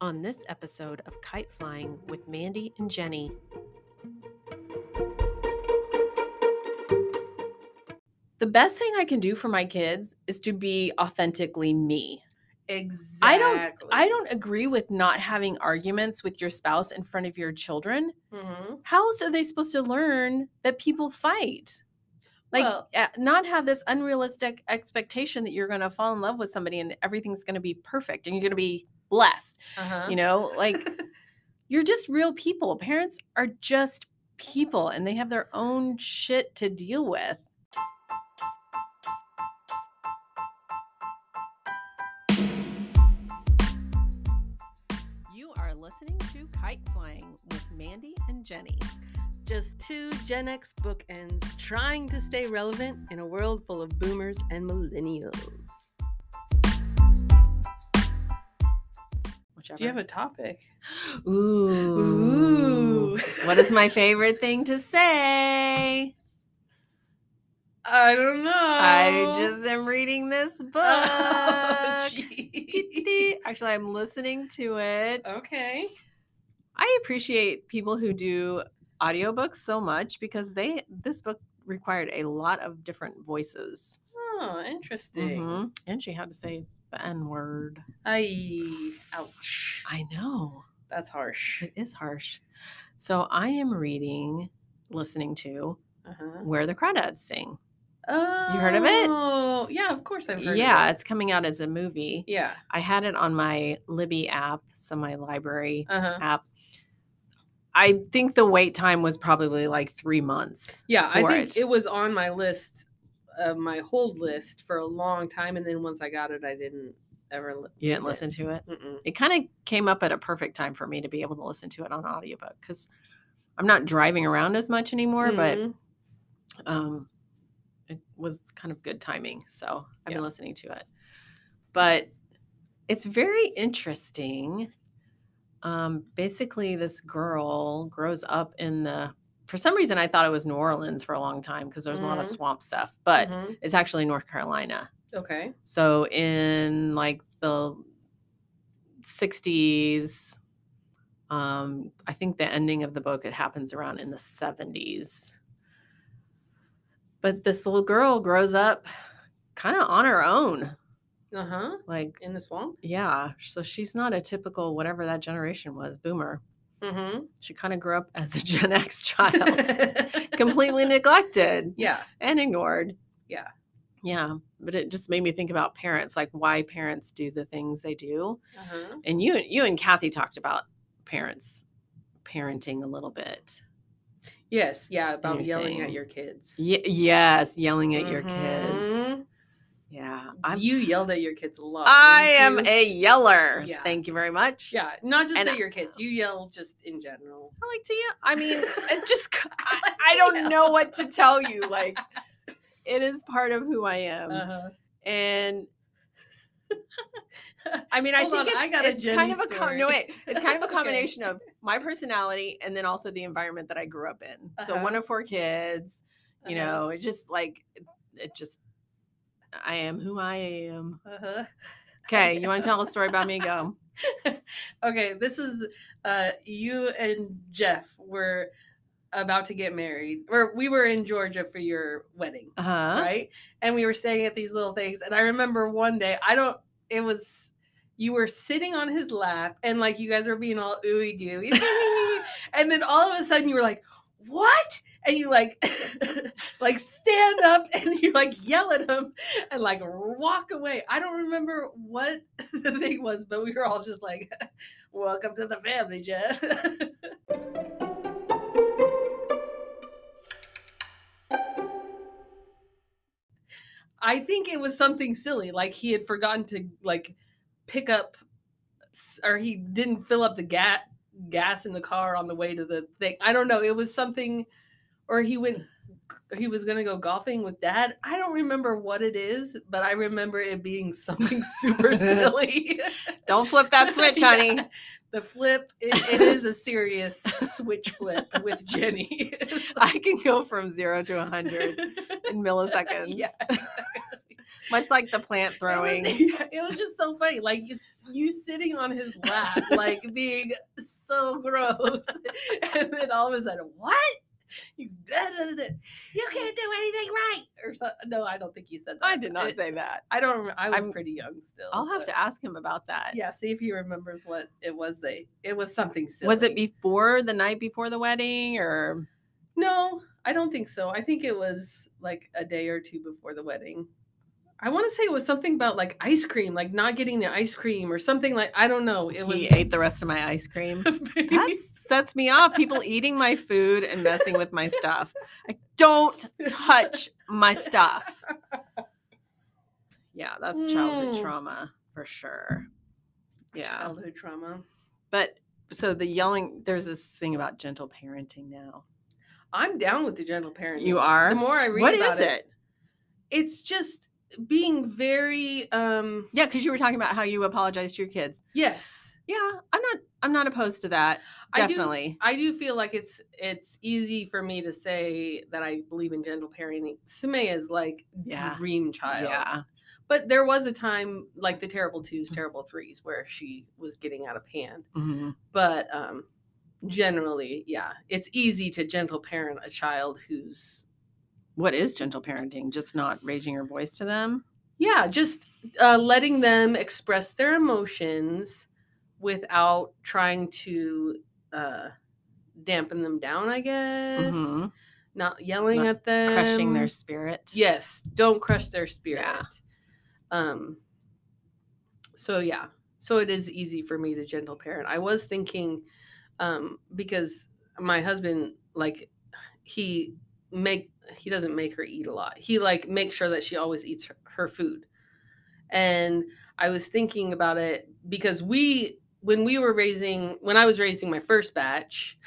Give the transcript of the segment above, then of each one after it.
on this episode of Kite Flying with Mandy and Jenny. The best thing I can do for my kids is to be authentically me. Exactly. I don't I don't agree with not having arguments with your spouse in front of your children. hmm How else are they supposed to learn that people fight? Like Well- uh, not have this unrealistic expectation that you're going to fall in love with somebody and everything's going to be perfect and you're going to be blessed. Uh-huh. You know, like you're just real people. Parents are just people and they have their own shit to deal with. You are listening to Kite Flying with Mandy and Jenny. Just two Gen X bookends trying to stay relevant in a world full of boomers and millennials. Whichever. Do you have a topic? Ooh. Ooh. what is my favorite thing to say? I don't know. I just am reading this book. Oh. Actually, I'm listening to it. okay. I appreciate people who do audiobooks so much because they this book required a lot of different voices. Oh, interesting. Mhm. And she had to say the N word. I ouch. I know. That's harsh. It is harsh. So I am reading, listening to Uh-huh. Where the Crawdads Sing. Oh, you heard of it? Oh, yeah, of course I've heard yeah, of it. it's coming out as a movie. Yeah. I had it on my Libby app, so my library Uh-huh. app. I think the wait time was probably like three months. Yeah, I think it. was on my list, uh, my hold list for a long time, and then once I got it, I didn't ever. Li- You didn't listen to it. it. Mm-mm. It kind of came up at a perfect time for me to be able to listen to it on audiobook because I'm not driving around as much anymore, Mhm. but um, it was kind of good timing. So I've Yeah. been listening to it. But it's very interesting. Um, basically, this girl grows up in the. For some reason, I thought it was New Orleans for a long time because there's a lot of Mhm. swamp stuff, but Mhm. it's actually North Carolina. okay, So in like the 60s, um, I think the ending of the book it happens around in the 70s. But this little girl grows up kind of on her own. uh huh, Like, in the swamp. yeah, so she's not a typical whatever that generation was, boomer. Mm-hmm. She kind of grew up as a Gen X child, completely neglected yeah, and ignored. yeah. Yeah, but it just made me think about parents, like why parents do the things they do. Uh-huh. and you you and Kathy talked about parents parenting a little bit. Yes, yeah, about yelling at your kids. Y- yes, yelling at your kids. Yeah, I'm, You yelled at your kids a lot. I am a yeller. Yeah. Thank you very much. Yeah, not just And at your kids. You yell just in general. I like to yell. I mean, it just I, like I don't yell. know what to tell you. Like, it is part of who I am, Uh-huh. and I mean, I Hold think on, it's, I got a it's kind of a com- no wait, it's kind of a Okay. combination of my personality and then also the environment that I grew up in. So one Uh-huh. of four kids, you Uh-huh. know, it just like it, it just I am who I am. Uh-huh. Okay, you want to tell a story about me? Go. okay, this is uh you and Jeff were about to get married. Or we were in Georgia for your wedding, Uh huh. right? And we were staying at these little things. And I remember one day, I don't it was you were sitting on his lap and like you guys were being all ooey gooey. and then all of a sudden you were like, what? And you like like stand up and you like yell at him and like walk away. I don't remember what the thing was, but we were all just like, Welcome to the family, Jeff. I think it was something silly, like he had forgotten to like pick up or he didn't fill up the gas gas in the car on the way to the thing. I don't know. It was something or he went he was gonna go golfing with dad. I don't remember what it is, but I remember it being something super silly. Don't flip that switch, Yeah. honey. The flip, it, it is a serious switch flip with Jenny. I can go from zero to a hundred in milliseconds. Yeah, exactly. Much like the plant It throwing. was, it was just so funny, like you, you sitting on his lap, like being so gross, and then all of a sudden, what? You, you can't do anything right, or so, no? I don't think you said that. I did not It- say that. I don't. Remember. I was I'm- pretty young still. I'll have but- to ask him about that. Yeah, see if he remembers what it was. They it was something silly. Was it before the night before the wedding or No, I don't think so. I think it was like a day or two before the wedding. I want to say it was something about like ice cream, like not getting the ice cream or something like I don't know. It was he ate the rest of my ice cream? That sets me off. People eating my food and messing with my stuff. I don't touch my stuff. Yeah, that's childhood Mm. trauma for sure. Yeah. childhood trauma. But so the yelling, there's this thing about gentle parenting now. I'm down with the gentle parenting. You are? The more I read What is about it? it's just being very um Yeah, because you were talking about how you apologize to your kids. yes. Yeah, I'm not I'm not opposed to that. I do- Definitely. I do feel like it's it's easy for me to say that I believe in gentle parenting. Sumaya is like Yeah. dream child. Yeah. But there was a time like the terrible twos, terrible threes, where she was getting out of hand. Mhm. But um generally, yeah, it's easy to gentle parent a child who's What is gentle parenting? Just not raising your voice to them? yeah, just uh, letting them express their emotions without trying to uh dampen them down, I guess. Mhm. Not yelling Not at them. Crushing their spirit. Yes, don't crush their spirit. Yeah. Um so yeah. So it is easy for me to gentle parent. I was thinking um because my husband like he make he doesn't make her eat a lot. He like makes sure that she always eats her, her food. And I was thinking about it because we when we were raising when I was raising my first batch.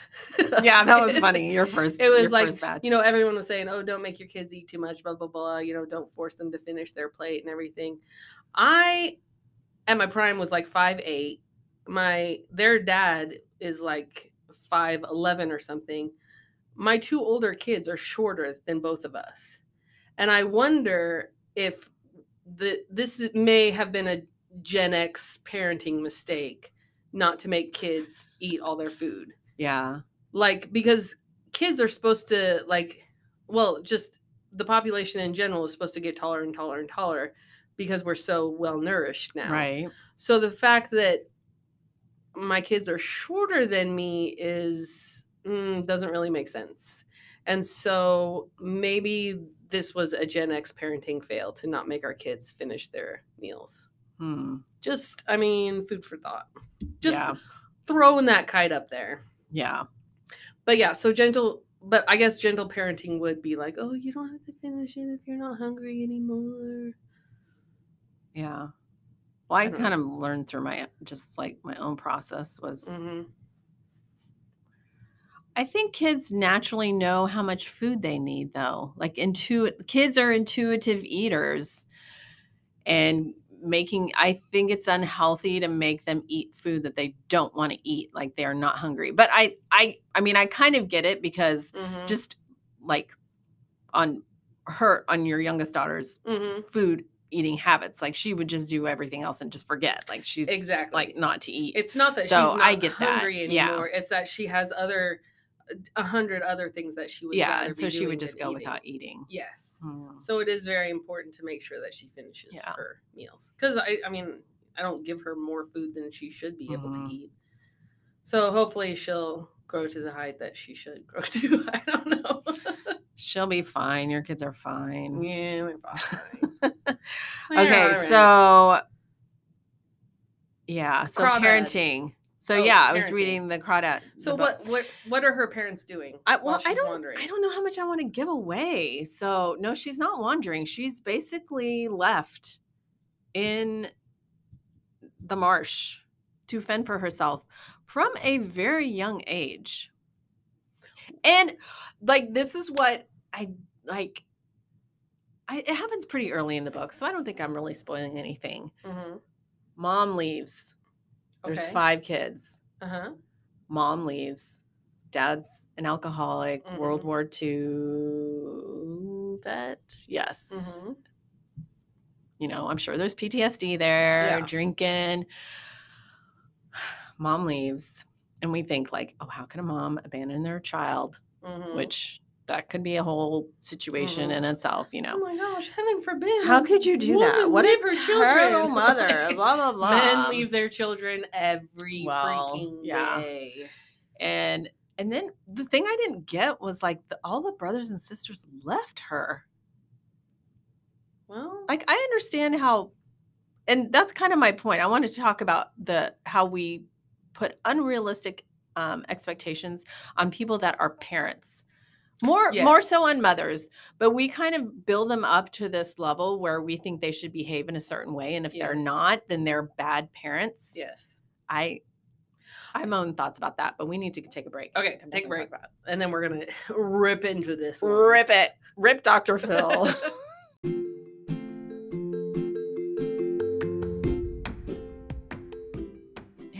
Yeah, that was funny. Your first It was like, you know, everyone was saying, "Oh, don't make your kids eat too much," blah blah blah. You know, don't force them to finish their plate and everything. I, at my prime, was like five eight. My their dad is like five eleven or something. My two older kids are shorter than both of us, and I wonder if the this may have been a Gen X parenting mistake not to make kids eat all their food yeah. like because kids are supposed to like well just the population in general is supposed to get taller and taller and taller because we're so well nourished now Right. so the fact that my kids are shorter than me is mm, doesn't really make sense and so maybe this was a gen x parenting fail to not make our kids finish their meals Hmm. just i mean food for thought just yeah. throwing that kite up there Yeah. but yeah, so gentle, but I guess gentle parenting would be like, oh, you don't have to finish it if you're not hungry anymore. Yeah. Well, I, I kind of learned through my just like my own process was Mm-hmm. I think kids naturally know how much food they need though. Like intuit kids are intuitive eaters and making I think it's unhealthy to make them eat food that they don't want to eat like they're not hungry. But I I I mean I kind of get it because Mm-hmm. just like on her on your youngest daughter's mm-hmm. food eating habits like she would just do everything else and just forget like she's Exactly. like not to eat It's not that So, she's not I get that, hungry yeah. anymore. It's that she has other, a hundred other things that she would. yeah and so she would just go eating. without eating Yes. Hmm. So it is very important to make sure that she finishes Yeah. her meals. Because I, I mean, I don't give her more food than she should be able to eat. So hopefully she'll grow to the height that she should grow to. I don't know. she'll be fine your kids are fine yeah, we're fine. okay so yeah so Crawdads. parenting so Oh, yeah i was parenting. reading the crawdad So the what what what are her parents doing? I, well, I don't. wandering? I don't know how much I want to give away. So no, she's not wandering. She's basically left in the marsh to fend for herself from a very young age. And like this is what I like. I, it happens pretty early in the book, so I don't think I'm really spoiling anything. Mhm. Mom leaves. There's Okay. five kids Uh-huh. mom leaves dad's an alcoholic world Mhm. war ii vet yes Mhm. You know, I'm sure there's PTSD there, Yeah. drinking. Mom leaves, and we think like, oh, how can a mom abandon their child? Mhm. Which that could be a whole situation in itself. You know, Oh my gosh, heaven forbid. how could you do that? What if her children. mother. Blah blah blah. Men leave their children every Well, freaking yeah. day. and and then the thing I didn't get was like the, all the brothers and sisters left her. Well, like I understand how and that's kind of my point. I wanted to talk about the how we put unrealistic um, expectations on people that are parents. More more so on mothers, but we kind of build them up to this level where we think they should behave in a certain way and if they're not, then they're bad parents. yes. I I have my own thoughts about that, but we need to take a break. Okay, take a break. And then we're gonna rip into this. one. Rip it. Rip Dr. Phil.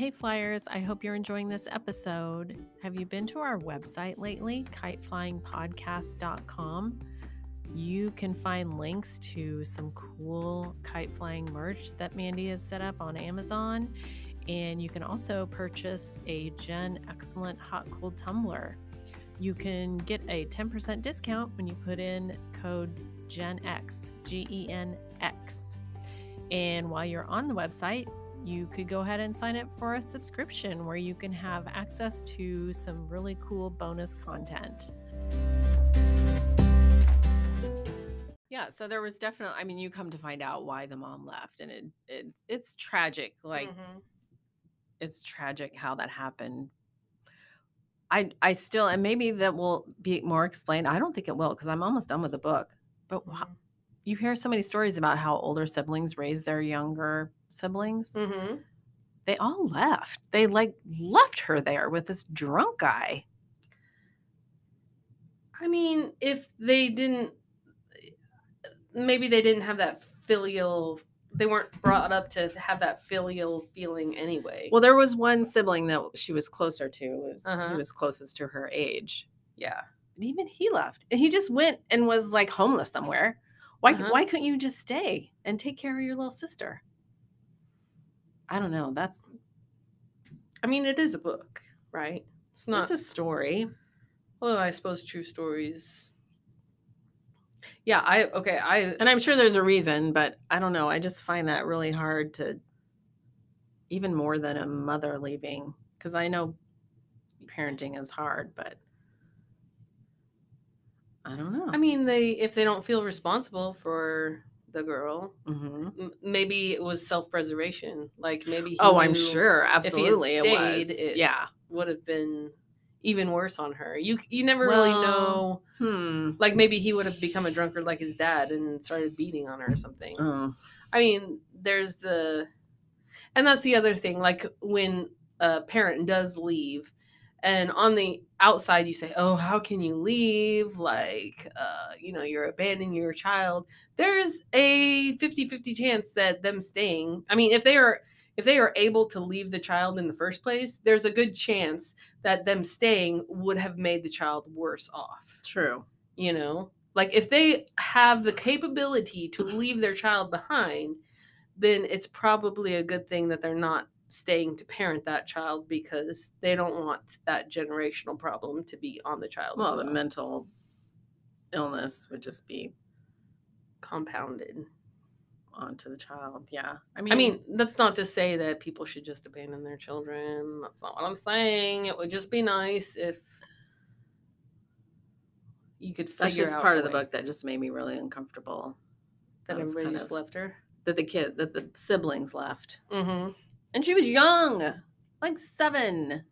Hey Flyers, I hope you're enjoying this episode. Have you been to our website lately, kiteflyingpodcast.com? You can find links to some cool kite flying merch that Mandy has set up on Amazon. And you can also purchase a Gen Excellent Hot Cold Tumbler. You can get a 10% discount when you put in code GENX, G E N X. And while you're on the website, you could go ahead and sign up for a subscription where you can have access to some really cool bonus content. Yeah, so there was definitely I mean you come to find out why the mom left and it, it it's tragic like Mhm. it's tragic how that happened. I I still and maybe that will be more explained. I don't think it will because I'm almost done with the book. But Mhm. you hear so many stories about how older siblings raise their younger siblings. Mhm. They all left. They like left her there with this drunk guy. I mean, if they didn't, maybe they didn't have that filial. They weren't brought up to have that filial feeling anyway. Well, there was one sibling that she was closer to. Was Uh-huh. he was closest to her age. yeah. And even he left. And he just went and was like homeless somewhere. Why Uh-huh. why couldn't you just stay and take care of your little sister? I don't know. That's I mean, it is a book, right? It's not. it's a story. although I suppose true stories. Yeah. I okay. I And I'm sure there's a reason, but I don't know. I just find that really hard to even more than a mother leaving because I know parenting is hard, but I don't know. I mean, they if they don't feel responsible for the girl, hmm m- maybe it was self preservation. Like maybe. he Oh, I'm sure. Absolutely. it stayed, was. it- yeah. Would have been even worse on her. You you never really know. Hmm. Like maybe he would have become a drunkard like his dad and started beating on her or something. Oh. I mean, there's the, and that's the other thing. Like when a parent does leave, and on the outside you say, "Oh, how can you leave?" Like, uh, you know, you're abandoning your child. There's a 50-50 chance that them staying. I mean, if they are if they are able to leave the child in the first place, there's a good chance that them staying would have made the child worse off True. you know like if they have the capability to leave their child behind then it's probably a good thing that they're not staying to parent that child because they don't want that generational problem to be on the child as Well, the mental illness would just be compounded onto the child. Yeah. I mean, i mean that's not to say that people should just abandon their children that's not what i'm saying it would just be nice if you could figure that's just part of the book that just made me really uncomfortable. that that everybody just of- left her That the kid, that the siblings left. mm-hmm. And she was young, like seven.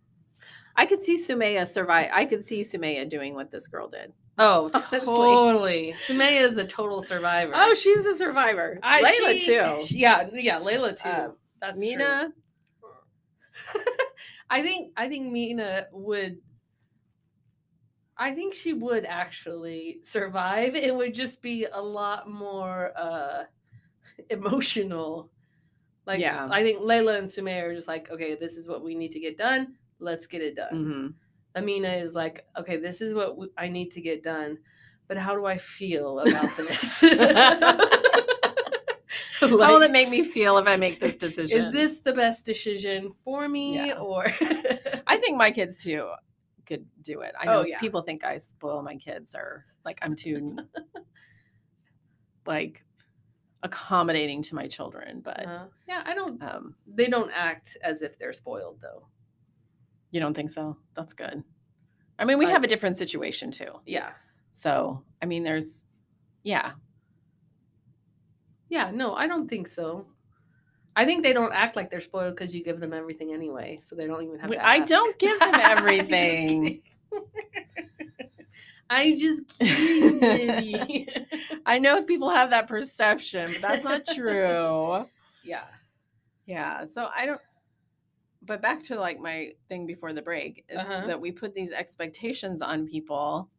I could see Sumaya survive. I could see Sumaya doing what this girl did. Oh, Honestly. totally. Sumaya is a total survivor. Oh, she's a survivor. I- Layla she- too. Yeah, yeah, Layla too. Uh, That's Mina. I think I think Mina would. I think she would actually survive. It would just be a lot more uh emotional. Like Yeah. I think Layla and Sumaya are just like, okay, this is what we need to get done. Let's get it done. mhm. Amina is like, okay, this is what w- I need to get done, but how do I feel about this? How will it make me feel if I make this decision? Is this the best decision for me Yeah. or I think my kids too could do it. I Oh, know yeah. people think I spoil my kids or like I'm too like accommodating to my children, but Uh, yeah, I don't um they don't act as if they're spoiled though. you don't think so? That's good. I mean, we have a different situation too. Yeah. So, I mean, there's yeah. Yeah, no, I don't think so. I think they don't act like they're spoiled because you give them everything anyway, so they don't even have to I don't give them everything. I'm just kidding. I know people have that perception, but that's not true. yeah. Yeah. So I don't but back to like my thing before the break is Uh-huh. that we put these expectations on people,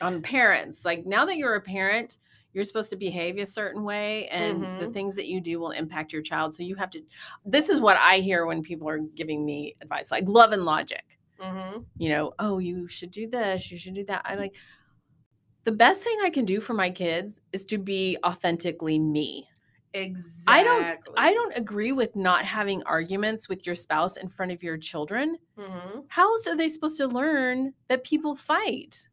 on parents. Like now that you're a parent, you're supposed to behave a certain way and the Mhm. things that you do will impact your child. So you have to this is what I hear when people are giving me advice, like love and logic. Mm-hmm. You know, oh, you should do this, you should do that. I like the best thing I can do for my kids is to be authentically me. Exactly. I don't I don't agree with not having arguments with your spouse in front of your children. Mm-hmm. How else are they supposed to learn that people fight?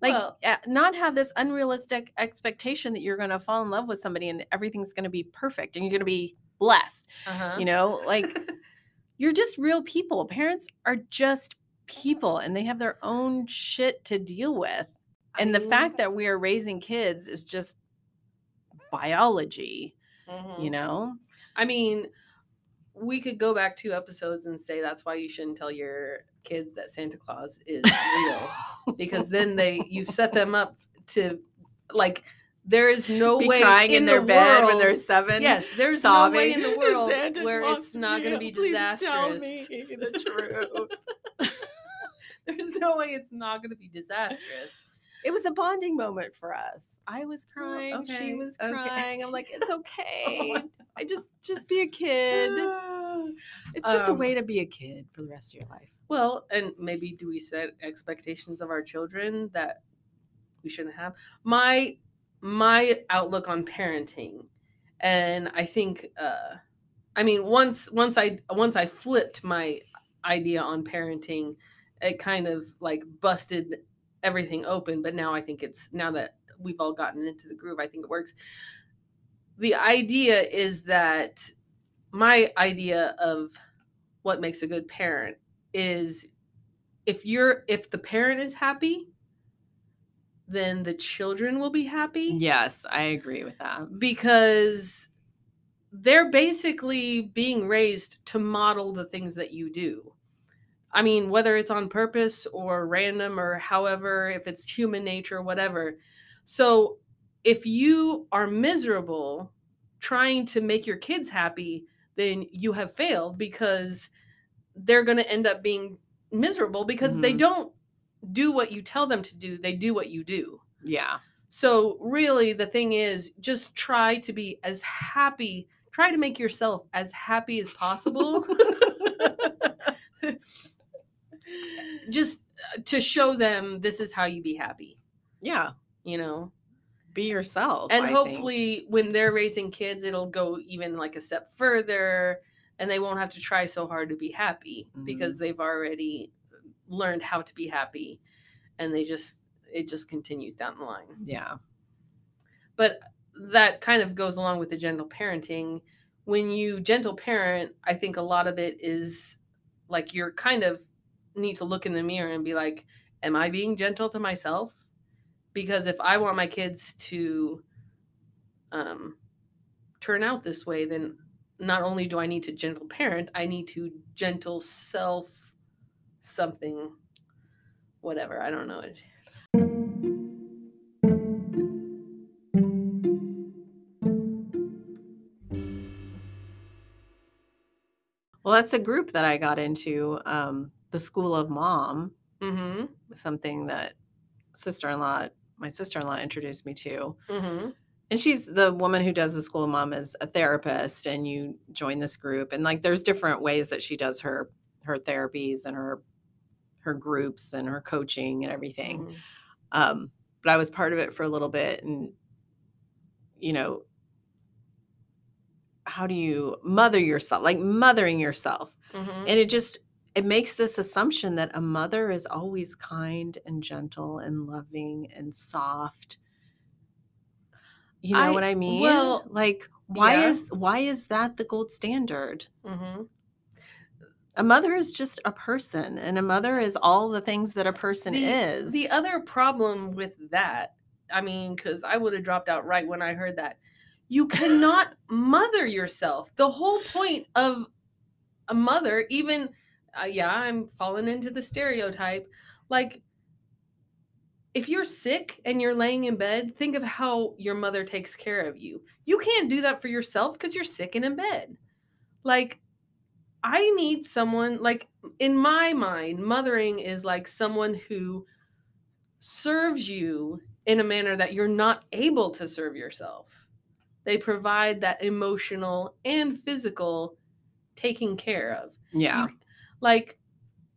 Like Well- uh, not have this unrealistic expectation that you're going to fall in love with somebody and everything's going to be perfect and you're going to be blessed. Uh-huh. You know, like you're just real people. Parents are just people and they have their own shit to deal with. And the fact that we are raising kids is just biology, Mhm. you know? I mean, we could go back two episodes and say that's why you shouldn't tell your kids that Santa Claus is real because then they you've set them up to like there is no be way crying in, in their the bed when they're seven. Yes, there's sobbing. no way in the world Santa where it's not going to be. Please tell disastrous. me the truth. There's no way it's not going to be disastrous. It was a bonding moment for us. I was crying, okay, she was okay. crying. I'm like, it's okay. my I just just be a kid. It's just a Um, way to be a kid for the rest of your life. Well, and maybe do we set expectations of our children that we shouldn't have? My my outlook on parenting, and I think, uh, I mean, once once I once I flipped my idea on parenting, it kind of like busted everything open. But now I think it's now that we've all gotten into the groove, I think it works. The idea is that my idea of what makes a good parent is if you're if the parent is happy then the children will be happy Yes, I agree with that. because they're basically being raised to model the things that you do i mean whether it's on purpose or random or however if it's human nature whatever so if you are miserable trying to make your kids happy then you have failed because they're going to end up being miserable because they Mhm. don't do what you tell them to do they do what you do Yeah. so really the thing is just try to be as happy try to make yourself as happy as possible just uh, to show them this is how you be happy Yeah. you know Be yourself. and I think. hopefully when they're raising kids it'll go even like a step further and they won't have to try so hard to be happy because they've already learned how to be happy and they just it just continues down the line Yeah. but that kind of goes along with the gentle parenting when you gentle parent i think a lot of it is like you're kind of need to look in the mirror and be like am i being gentle to myself? Because if i want my kids to um, turn out this way then not only do i need to gentle parent i need to gentle self something whatever i don't know. Well, that's a group that I got into, um, the School of Mom, mm-hmm something that sister-in-law, my sister-in-law introduced me to. mm-hmm And she's the woman who does the School of Mom is a therapist and you join this group and like there's different ways that she does her her therapies and her her groups and her coaching and everything. Mhm. Um, but I was part of it for a little bit and you know how do you mother yourself like mothering yourself Mhm. and it just it makes this assumption that a mother is always kind and gentle and loving and soft you know I- what i mean well, like why yeah. is why is that the gold standard Mhm. a mother is just a person and a mother is all the things that a person the, is The other problem with that, I mean, because I would have dropped out right when I heard that. You cannot mother yourself. The whole point of a mother, even, uh, yeah, I'm falling into the stereotype. Like, if you're sick and you're laying in bed, think of how your mother takes care of you. You can't do that for yourself because you're sick and in bed. Like, I need someone, like, in my mind, mothering is like someone who serves you in a manner that you're not able to serve yourself. They provide that emotional and physical taking care of. yeah You- like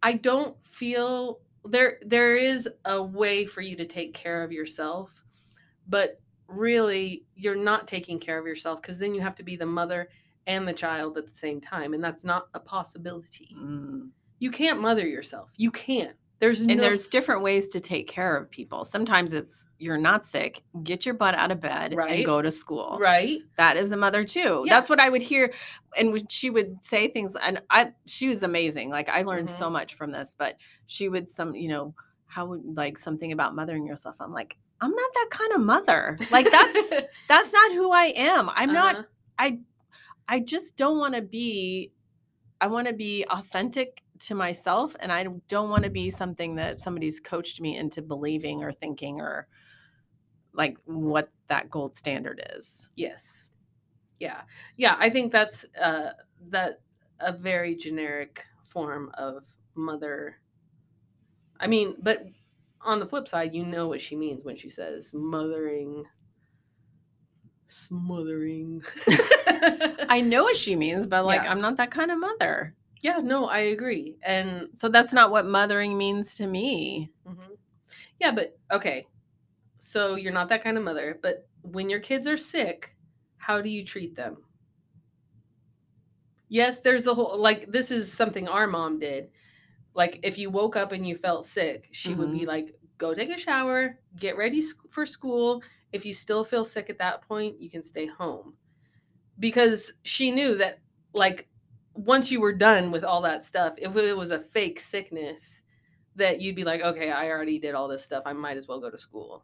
I don't feel there there is a way for you to take care of yourself, but really you're not taking care of yourself because then you have to be the mother and the child at the same time and that's not a possibility. Mm. You can't mother yourself. You can't. There's and no there's different ways to take care of people sometimes it's you're not sick get your butt out of bed Right. and go to school right. that is a mother too Yeah. that's what i would hear and when she would say things and i she was amazing like i learned so much from this but she would some you know how would like something about mothering yourself i'm like i'm not that kind of mother like that's that's not who i am i'm not Uh-huh. i i just don't want to be i want to be authentic to myself and i don't want to be something that somebody's coached me into believing or thinking or like what that gold standard is Yes. Yeah. Yeah, I think that's uh that a very generic form of mother. I mean, but on the flip side, you know what she means when she says mothering smothering. i know what she means but like Yeah. i'm not that kind of mother yeah, no, I agree. And so that's not what mothering means to me Mhm. Yeah, but okay. So you're not that kind of mother, but when your kids are sick, how do you treat them? Yes, there's a whole like this is something our mom did. Like if you woke up and you felt sick, she would be like, "Go take a shower, get ready for school. If you still feel sick at that point, you can stay home." Because she knew that like once you were done with all that stuff, if it was a fake sickness, that you'd be like, okay, I already did all this stuff. I might as well go to school.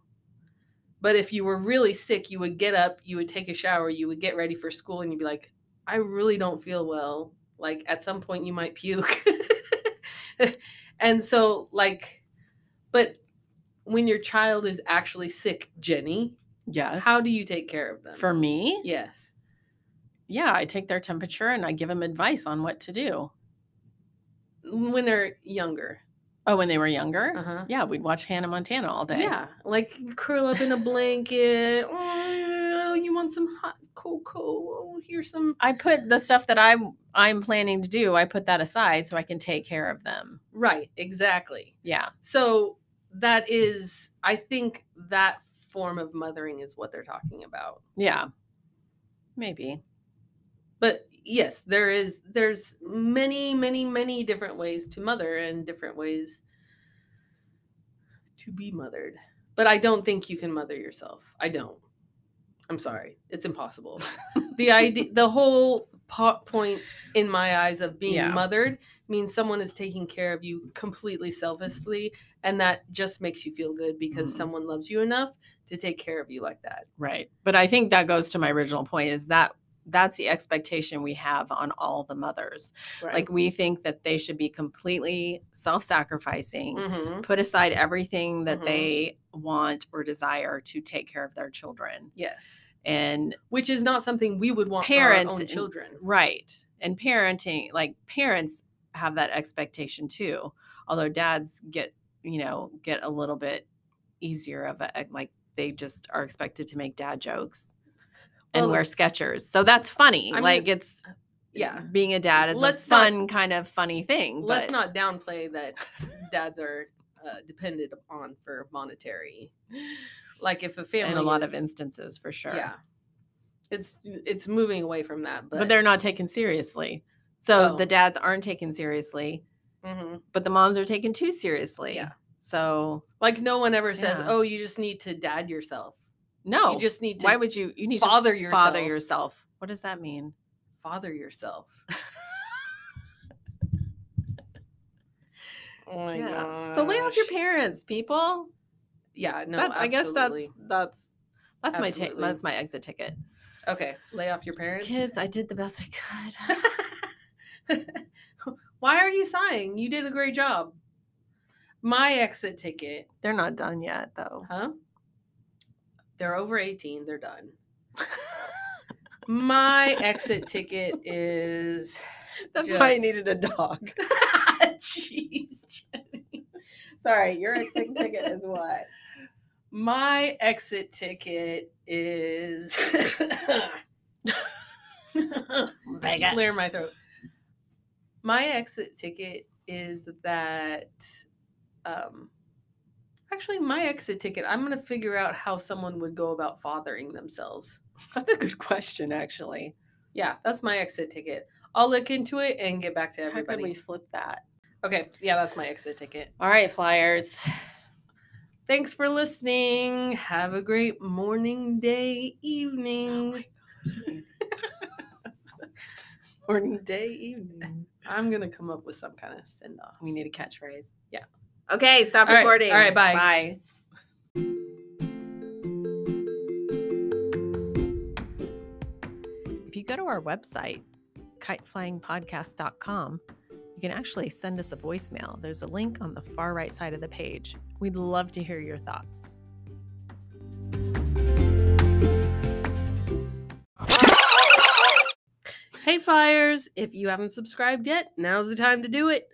But if you were really sick, you would get up, you would take a shower, you would get ready for school, and you'd be like, I really don't feel well. Like at some point, you might puke. and so, like, but when your child is actually sick, Jenny, yes how do you take care of them? for me yes. Yeah i take their temperature and i give them advice on what to do When they're younger. oh when they were younger Uh huh. yeah we'd watch hannah montana all day Yeah, like curl up in a blanket. Oh, you want some hot cocoa? Oh, here's some. I put the stuff that I'm I'm planning to do, I put that aside so I can take care of them. Right, exactly. Yeah. So that is, I think that form of mothering is what they're talking about. Yeah. Maybe. But yes, there is. There's many, many, many different ways to mother and different ways to be mothered. But I don't think you can mother yourself. I don't. I'm sorry. It's impossible. the idea, the whole po- point in my eyes of being Yeah. mothered means someone is taking care of you completely selflessly, and that just makes you feel good because Mhm. someone loves you enough to take care of you like that. Right. But I think that goes to my original point is that that's the expectation we have on all the mothers. Right. Like we think that they should be completely self-sacrificing, Mhm. put aside everything that Mhm. they want or desire to take care of their children. yes, And which is not something we would want Parents for our own and- children. Right. And parenting, like parents have that expectation too. Although dads get, you know, get a little bit easier of a like they just are expected to make dad jokes and Well, wear Skechers. So that's funny. I mean, like it's Yeah. being a dad is Let's a not- fun kind of funny thing. Let's not downplay that dads are uh, dependent on for monetary. Like if a family in a lot of instances for sure. Yeah. It's it's moving away from that, but, but, they're not taken seriously. So Oh. the dads aren't taken seriously, Mhm. but the moms are taken too seriously. Yeah. So like no one ever says, Yeah. "Oh, you just need to dad yourself." No. you just need to why would you? You need father to father yourself. yourself. What does that mean? father yourself. oh my yeah. So lay off your parents, people. Yeah, no, That- I guess that's absolutely. that's that's my take. Absolutely. That's my exit ticket. okay. Lay off your parents. Kids, I did the best I could. Why are you sighing? You did a great job. My exit ticket, They're not done yet, though. huh? They're over 18, they're done. My exit ticket is That's why I needed a dog. Jeez. Jenny. Sorry, your exit ticket is what? My exit ticket is clear my throat. My exit ticket is that um actually my exit ticket I'm going to figure out how someone would go about fathering themselves. That's a good question, actually. Yeah, that's my exit ticket. I'll look into it and get back to everybody How could we flip that? Okay, yeah, that's my exit ticket. All right, flyers. Thanks for listening. Have a great morning, day, evening. Morning, day, evening. I'm going to come up with some kind of send off. We need a catchphrase. Yeah. Okay, stop All right, recording. all right, bye. Bye. If you go to our website, kiteflyingpodcast.com, you can actually send us a voicemail. There's a link on the far right side of the page. We'd love to hear your thoughts. Hey, Flyers, if you haven't subscribed yet, now's the time to do it.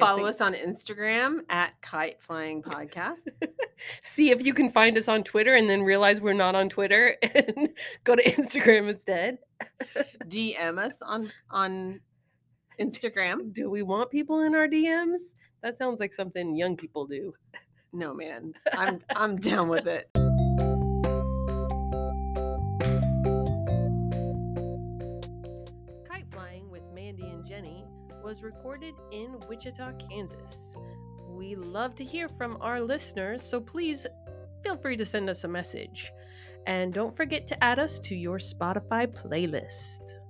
Follow us on Instagram at Kite Flying Podcast. See if you can find us on Twitter and then realize we're not on Twitter and go to Instagram instead. DM us on on Instagram. Do we want people in our DMs? That sounds like something young people do. No man, I'm I'm down with it. Was recorded in Wichita, Kansas. We love to hear from our listeners, so please feel free to send us a message. And don't forget to add us to your Spotify playlist.